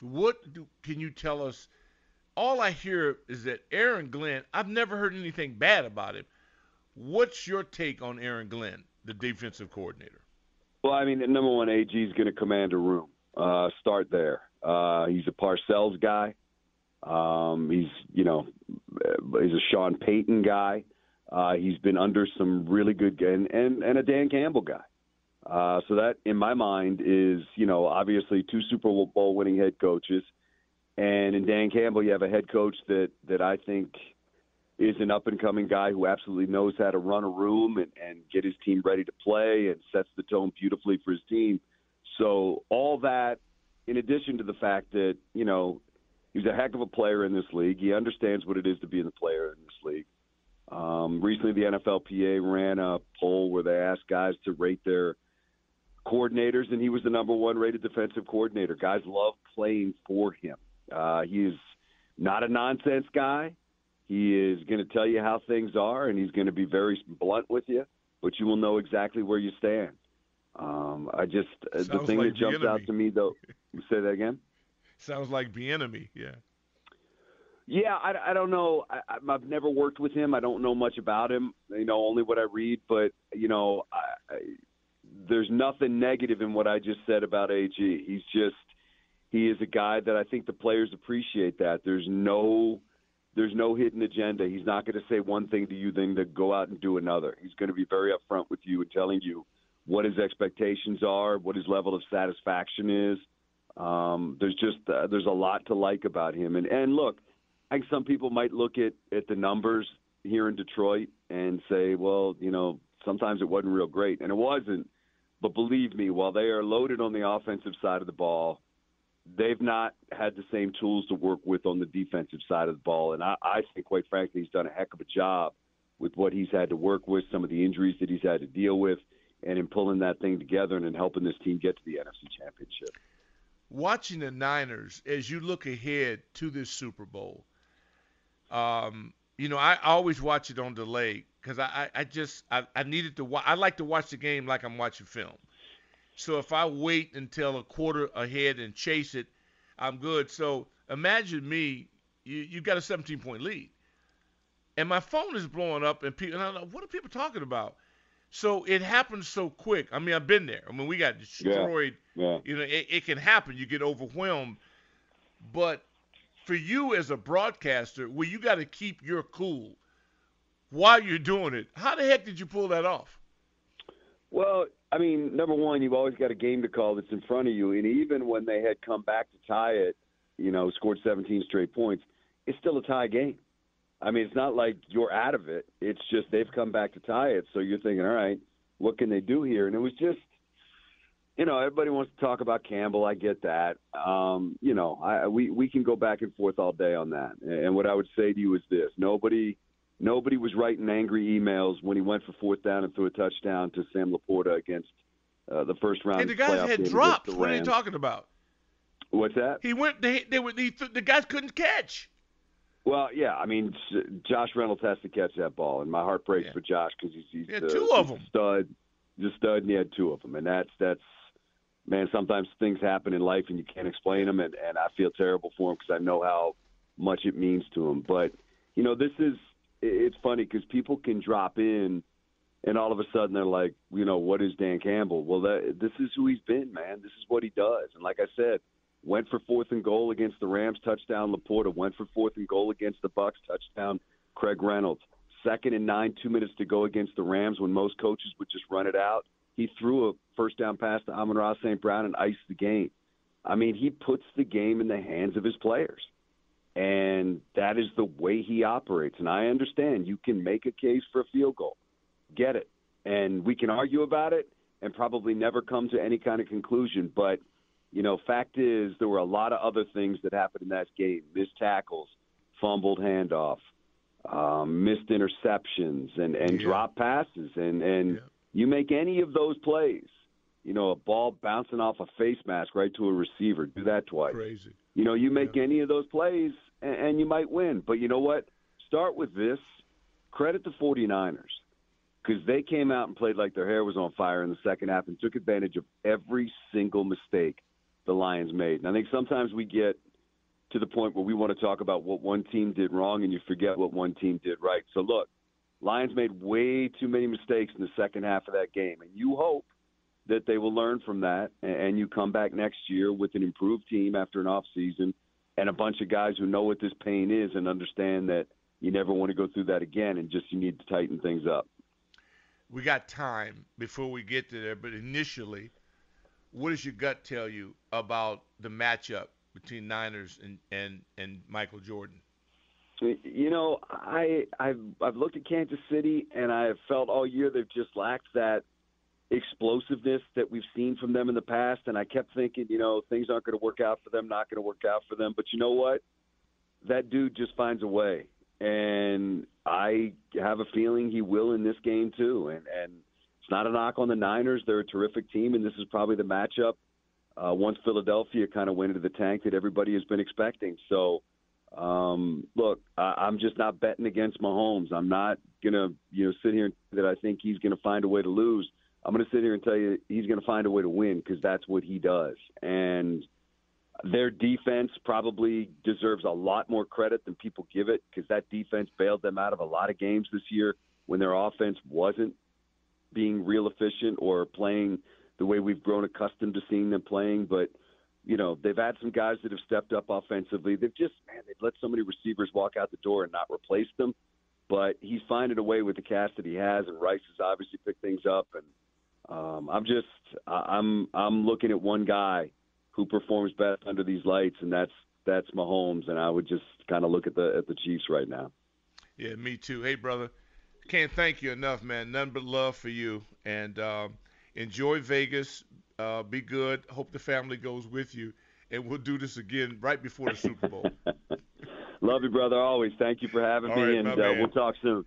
What do, can you tell us? All I hear is that Aaron Glenn, I've never heard anything bad about him. What's your take on Aaron Glenn, the defensive coordinator? Well, I mean, number one, AG is going to command a room. Uh, start there. Uh, he's a Parcells guy. Um, he's, you know, he's a Sean Payton guy. Uh, he's been under some really good and and, and a Dan Campbell guy. Uh, so that, in my mind, is you know obviously two Super Bowl winning head coaches. And in Dan Campbell, you have a head coach that that I think is an up and coming guy who absolutely knows how to run a room and, and get his team ready to play and sets the tone beautifully for his team. So all that in addition to the fact that you know he's a heck of a player in this league. He understands what it is to be a player in this league. Um, recently, the NFLPA ran a poll where they asked guys to rate their coordinators, and he was the number one rated defensive coordinator. Guys love playing for him. Uh, he is not a nonsense guy. He is going to tell you how things are, and he's going to be very blunt with you, but you will know exactly where you stand. Um, I just uh, the thing like that jumps out to me though. Say that again. Sounds like Bieniemy. Yeah. Yeah, I, I don't know. I, I've never worked with him. I don't know much about him. You know, only what I read. But you know, I, I, there's nothing negative in what I just said about AG. He's just he is a guy that I think the players appreciate. That there's no there's no hidden agenda. He's not going to say one thing to you, then to go out and do another. He's going to be very upfront with you and telling you what his expectations are, what his level of satisfaction is. Um, there's just uh, there's a lot to like about him. And and look, I think some people might look at at the numbers here in Detroit and say, well, you know, sometimes it wasn't real great, and it wasn't. But believe me, while they are loaded on the offensive side of the ball, they've not had the same tools to work with on the defensive side of the ball. And I, I think, quite frankly, he's done a heck of a job with what he's had to work with, some of the injuries that he's had to deal with and in pulling that thing together and in helping this team get to the NFC Championship. Watching the Niners as you look ahead to this Super Bowl, um, you know, I always watch it on delay because I, I, I, just I, I needed to. Wa- I like to watch the game like I'm watching film. So if I wait until a quarter ahead and chase it, I'm good. So imagine me, you you got a 17 point lead, and my phone is blowing up, and people, and I'm like, what are people talking about? So it happens so quick. I mean, I've been there. I mean, we got destroyed. Yeah. yeah. You know, it, it can happen. You get overwhelmed. But for you as a broadcaster, where you got to keep your cool while you're doing it, how the heck did you pull that off? Well, I mean, number one, you've always got a game to call that's in front of you, and even when they had come back to tie it, you know, scored 17 straight points, it's still a tie game. I mean, it's not like you're out of it. It's just they've come back to tie it. So you're thinking, all right, what can they do here? And it was just, you know, everybody wants to talk about Campbell. I get that. Um, you know, I, we we can go back and forth all day on that. And what I would say to you is this: nobody, nobody was writing angry emails when he went for fourth down and threw a touchdown to Sam LaPorta against uh, the first round. Hey, the guys had dropped. What are you talking about? What's that? He went. They, they were. He, the guys couldn't catch. Well, yeah, I mean, Josh Reynolds has to catch that ball, and my heart breaks yeah. for Josh because he's, he's he had the, two of them. Stud, the stud, and he had two of them, and that's that's man. Sometimes things happen in life, and you can't explain them, and and I feel terrible for him because I know how much it means to him. But you know, this is it's funny because people can drop in, and all of a sudden they're like, you know, what is Dan Campbell? Well, that, this is who he's been, man. This is what he does, and like I said went for fourth and goal against the Rams, touchdown LaPorta, went for fourth and goal against the Bucks, touchdown Craig Reynolds. Second and nine, two minutes to go against the Rams when most coaches would just run it out. He threw a first down pass to Amon-Ra St. Brown and iced the game. I mean, he puts the game in the hands of his players. And that is the way he operates. And I understand you can make a case for a field goal. Get it. And we can argue about it and probably never come to any kind of conclusion. But – you know, fact is there were a lot of other things that happened in that game: missed tackles, fumbled handoff, um, missed interceptions, and and yeah. drop passes. And and yeah. you make any of those plays, you know, a ball bouncing off a face mask right to a receiver. Do that twice. Crazy. You know, you make yeah. any of those plays, and, and you might win. But you know what? Start with this. Credit the 49ers because they came out and played like their hair was on fire in the second half and took advantage of every single mistake the Lions made. And I think sometimes we get to the point where we want to talk about what one team did wrong and you forget what one team did right. So look, Lions made way too many mistakes in the second half of that game, and you hope that they will learn from that and you come back next year with an improved team after an off season and a bunch of guys who know what this pain is and understand that you never want to go through that again and just you need to tighten things up. We got time before we get to there, but initially – what does your gut tell you about the matchup between Niners and and, and Michael Jordan? You know, I I've I've looked at Kansas City and I have felt all year they've just lacked that explosiveness that we've seen from them in the past. And I kept thinking, you know, things aren't going to work out for them, not going to work out for them. But you know what? That dude just finds a way. And I have a feeling he will in this game too. And and it's not a knock on the Niners; they're a terrific team, and this is probably the matchup uh, once Philadelphia kind of went into the tank that everybody has been expecting. So, um, look, I, I'm just not betting against Mahomes. I'm not gonna you know sit here and that I think he's going to find a way to lose. I'm going to sit here and tell you he's going to find a way to win because that's what he does. And their defense probably deserves a lot more credit than people give it because that defense bailed them out of a lot of games this year when their offense wasn't being real efficient or playing the way we've grown accustomed to seeing them playing. But you know they've had some guys that have stepped up offensively. They've just man they've let so many receivers walk out the door and not replace them. But he's finding a way with the cast that he has, and Rice has obviously picked things up. And um, I'm just I'm I'm looking at one guy who performs best under these lights, and that's that's Mahomes. And I would just kind of look at the at the Chiefs right now. Yeah, me too. Hey, brother, can't thank you enough, man. None but love for you, and um, enjoy Vegas. Uh, be good. Hope the family goes with you, and we'll do this again right before the Super Bowl. love you, brother. Always. Thank you for having All me, right, and uh, we'll talk soon.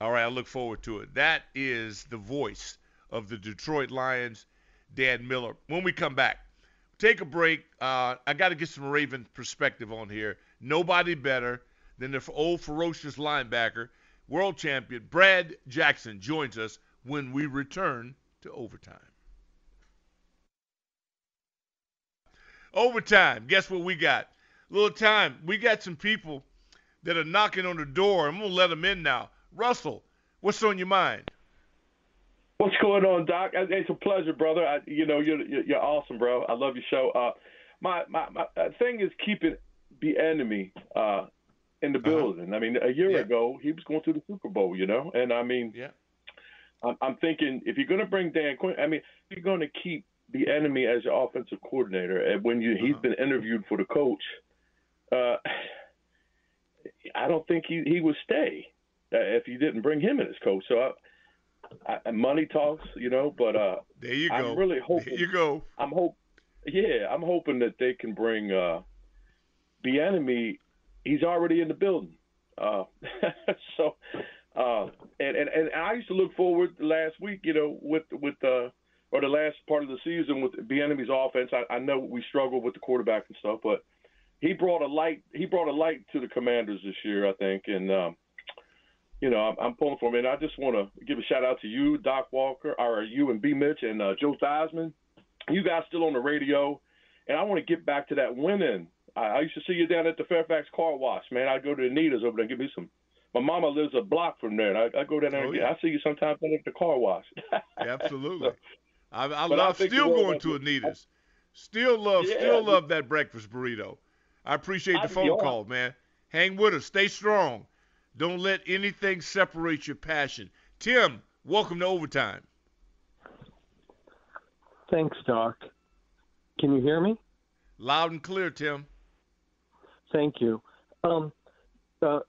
All right, I look forward to it. That is the voice of the Detroit Lions, Dan Miller. When we come back, take a break. Uh, I got to get some Raven perspective on here. Nobody better than the old ferocious linebacker, world champion Brad Jackson joins us when we return to overtime. Overtime. Guess what we got? little time. We got some people that are knocking on the door. I'm gonna let them in now. Russell, what's on your mind? What's going on, Doc? It's a pleasure, brother. I, you know, you're you're awesome, bro. I love your show. Uh, my my my uh, thing is keeping Bieniemy uh, in the building. I mean, a year ago he was going to the Super Bowl, you know, and I mean, yeah. I'm, I'm thinking if you're going to bring Dan Quinn, I mean, if you're going to keep Bieniemy as your offensive coordinator, and when you he's been interviewed for the coach, uh, I don't think he he would stay uh, if you didn't bring him in as coach. So. I, I, money talks, you know, but uh, there you go. I'm really hoping. There you go. I'm hope. Yeah, I'm hoping that they can bring uh, Bieniemy. He's already in the building. Uh, so, uh, and, and and I used to look forward last week, you know, with with uh, or the last part of the season with Bieniemy's offense. I, I know we struggled with the quarterback and stuff, but he brought a light. He brought a light to the Commanders this year, I think, and. Um, you know, I'm, I'm pulling for him. And I just want to give a shout out to you, Doc Walker, or you and B. Mitch and uh, Joe Theismann. You guys still on the radio, and I want to get back to that winning. I, I used to see you down at the Fairfax Car Wash, man. I'd go to Anita's over there and give me some. My mama lives a block from there, and I, I go down there. Oh, and yeah. I see you sometimes down at the car wash. Absolutely. I, I I love think still going to Anita's. Still love, Yeah. still love that breakfast burrito. I appreciate the phone call, man. Hang with us. Stay strong. Don't let anything separate your passion. Tim, welcome to overtime. Thanks, Doc. Can you hear me? Loud and clear, Tim. Thank you. Um, uh,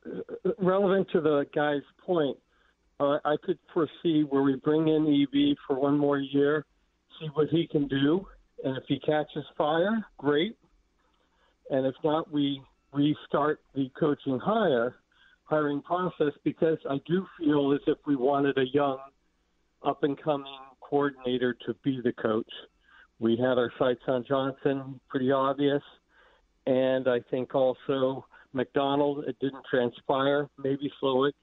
relevant to the guy's point, uh, I could foresee where we bring in EB for one more year, see what he can do, and if he catches fire, great. And if not, we restart the coaching hire hiring process because I do feel as if we wanted a young, up and coming coordinator to be the coach. We had our sights on Johnson, pretty obvious, and I think also Macdonald. It didn't transpire, maybe Slowik,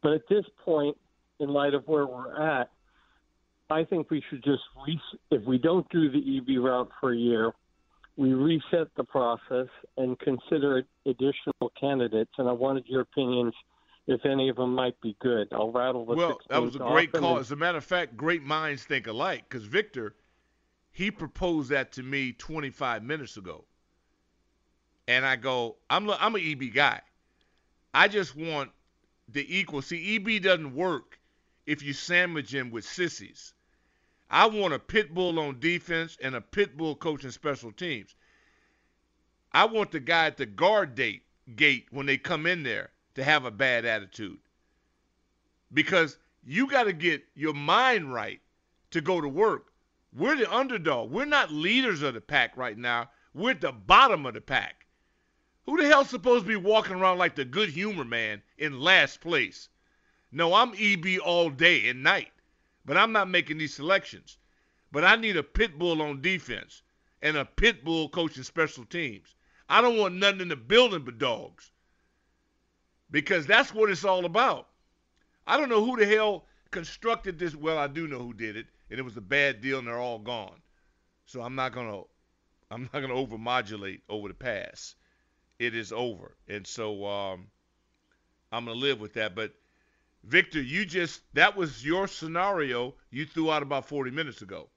but at this point, in light of where we're at, I think we should just if we don't do the EB route for a year, we reset the process and consider additional candidates. And I wanted your opinions if any of them might be good. I'll rattle the Well, that was a great call. As a matter of fact, great minds think alike. Because Victor, he proposed that to me 25 minutes ago, and I go, I'm I'm an EB guy. I just want the equal. See, EB doesn't work if you sandwich him with sissies. I want a pit bull on defense and a pit bull coaching special teams. I want the guy at the guard date gate when they come in there to have a bad attitude because you got to get your mind right to go to work. We're the underdog. We're not leaders of the pack right now. We're at the bottom of the pack. Who the hell's supposed to be walking around like the good humor man in last place? No, I'm EB all day and night, but I'm not making these selections. But I need a pit bull on defense and a pit bull coaching special teams. I don't want nothing in the building but dogs because that's what it's all about. I don't know who the hell constructed this. Well, I do know who did it, and it was a bad deal, and they're all gone. So I'm not gonna, I'm not gonna overmodulate over the past. It is over, and so um, I'm gonna live with that. But Victor, you just that was your scenario you threw out about 40 minutes ago.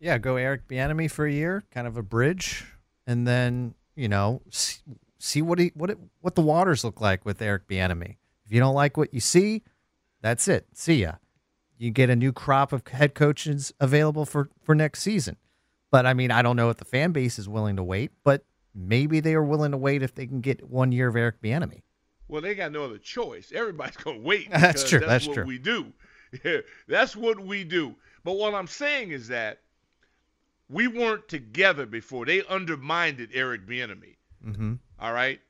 Yeah, go Eric Bieniemy for a year, kind of a bridge, and then you know see, see what he what it, what the waters look like with Eric Bieniemy. If you don't like what you see, that's it. See ya. You get a new crop of head coaches available for for next season. But I mean, I don't know if the fan base is willing to wait, but maybe they are willing to wait if they can get one year of Eric Bieniemy. Well, they got no other choice. Everybody's gonna wait. That's true. That's, That's what true. we do. That's what we do. But what I'm saying is that we weren't together before. They undermined Eric Bieniemy. Mm-hmm. All right,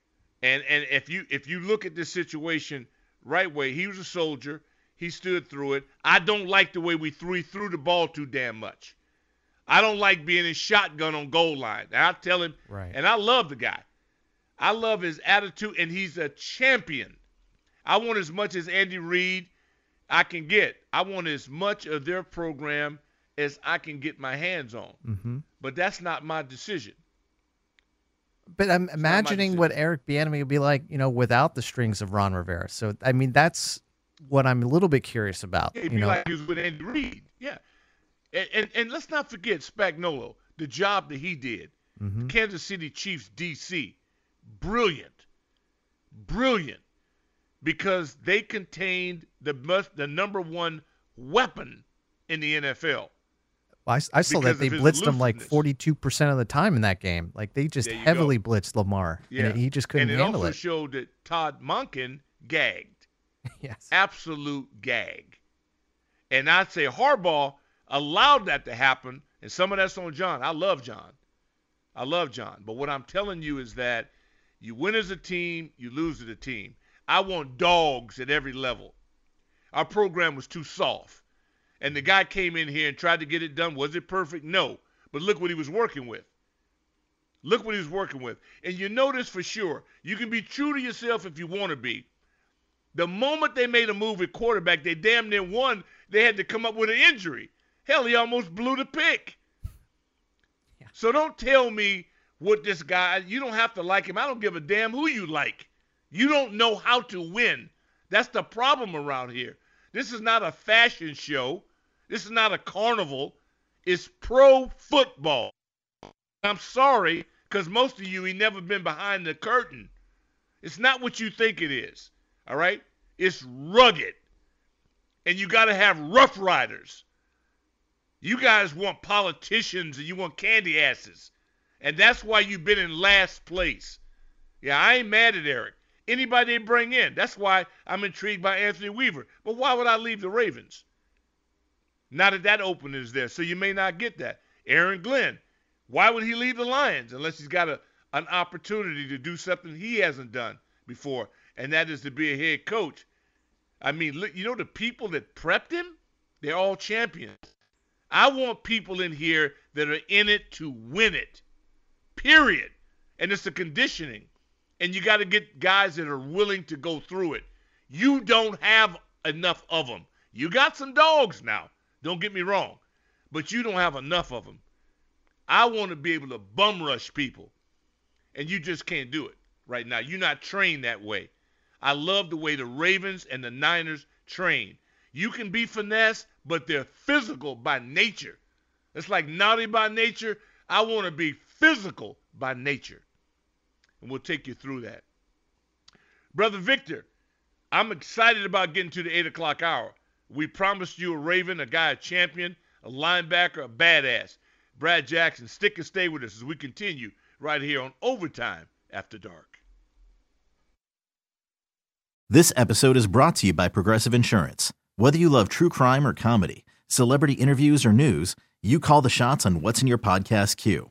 and and if you if you look at this situation right way, he was a soldier. He stood through it. I don't like the way we threw threw the ball too damn much. I don't like being in shotgun on goal line. And I tell him, Right. and I love the guy. I love his attitude, and he's a champion. I want as much as Andy Reid I can get. I want as much of their program as I can get my hands on. Mm-hmm. But that's not my decision. But I'm imagining what Eric Bieniemy would be like, you know, without the strings of Ron Rivera. So I mean, that's what I'm a little bit curious about. It'd you be know, like he was with Andy Reid. Yeah. And, and and let's not forget Spagnuolo, the job that he did. Mhm. Kansas City Chiefs DC. Brilliant. Brilliant. Because they contained the must, the number one weapon in the NFL. I saw that they blitzed him like 42% of the time in that game. Like they just heavily go. blitzed Lamar. Yeah. And he just couldn't handle it. and it also it. showed that Todd Monken gagged. yes. Absolute gag. And I'd say Harbaugh allowed that to happen, and some of that's on John. I love John. I love John. But what I'm telling you is that you win as a team, you lose as a team. I want dogs at every level. Our program was too soft. And the guy came in here and tried to get it done. Was it perfect? No. But look what he was working with. Look what he was working with. And you know this for sure. You can be true to yourself if you want to be. The moment they made a move at quarterback, they damn near won. They had to come up with an injury. Hell, he almost blew the pick. So don't tell me what this guy, you don't have to like him. I don't give a damn who you like. You don't know how to win. That's the problem around here. This is not a fashion show. This is not a carnival. It's pro football. I'm sorry, because most of you ain't never been behind the curtain. It's not what you think it is. All right? It's rugged. And you got to have rough riders. You guys want politicians and you want candy asses. And that's why you've been in last place. Yeah, I ain't mad at Eric. Anybody they bring in. That's why I'm intrigued by Anthony Weaver. But why would I leave the Ravens? Now that that opening is there, so you may not get that. Aaron Glenn, why would he leave the Lions unless he's got a, an opportunity to do something he hasn't done before, and that is to be a head coach? I mean, look, you know the people that prepped him? They're all champions. I want people in here that are in it to win it. Period. And it's the conditioning. And you got to get guys that are willing to go through it. You don't have enough of them. You got some dogs now. Don't get me wrong. But you don't have enough of them. I want to be able to bum rush people. And you just can't do it right now. You're not trained that way. I love the way the Ravens and the Niners train. You can be finesse, but they're physical by nature. It's like naughty by nature. I want to be physical by nature. And we'll take you through that. Brother Victor, I'm excited about getting to the 8 o'clock hour. We promised you a Raven, a guy, a champion, a linebacker, a badass. Brad Jackson, stick and stay with us as we continue right here on Overtime After Dark. This episode is brought to you by Progressive Insurance. Whether you love true crime or comedy, celebrity interviews, or news, you call the shots on what's in your podcast queue.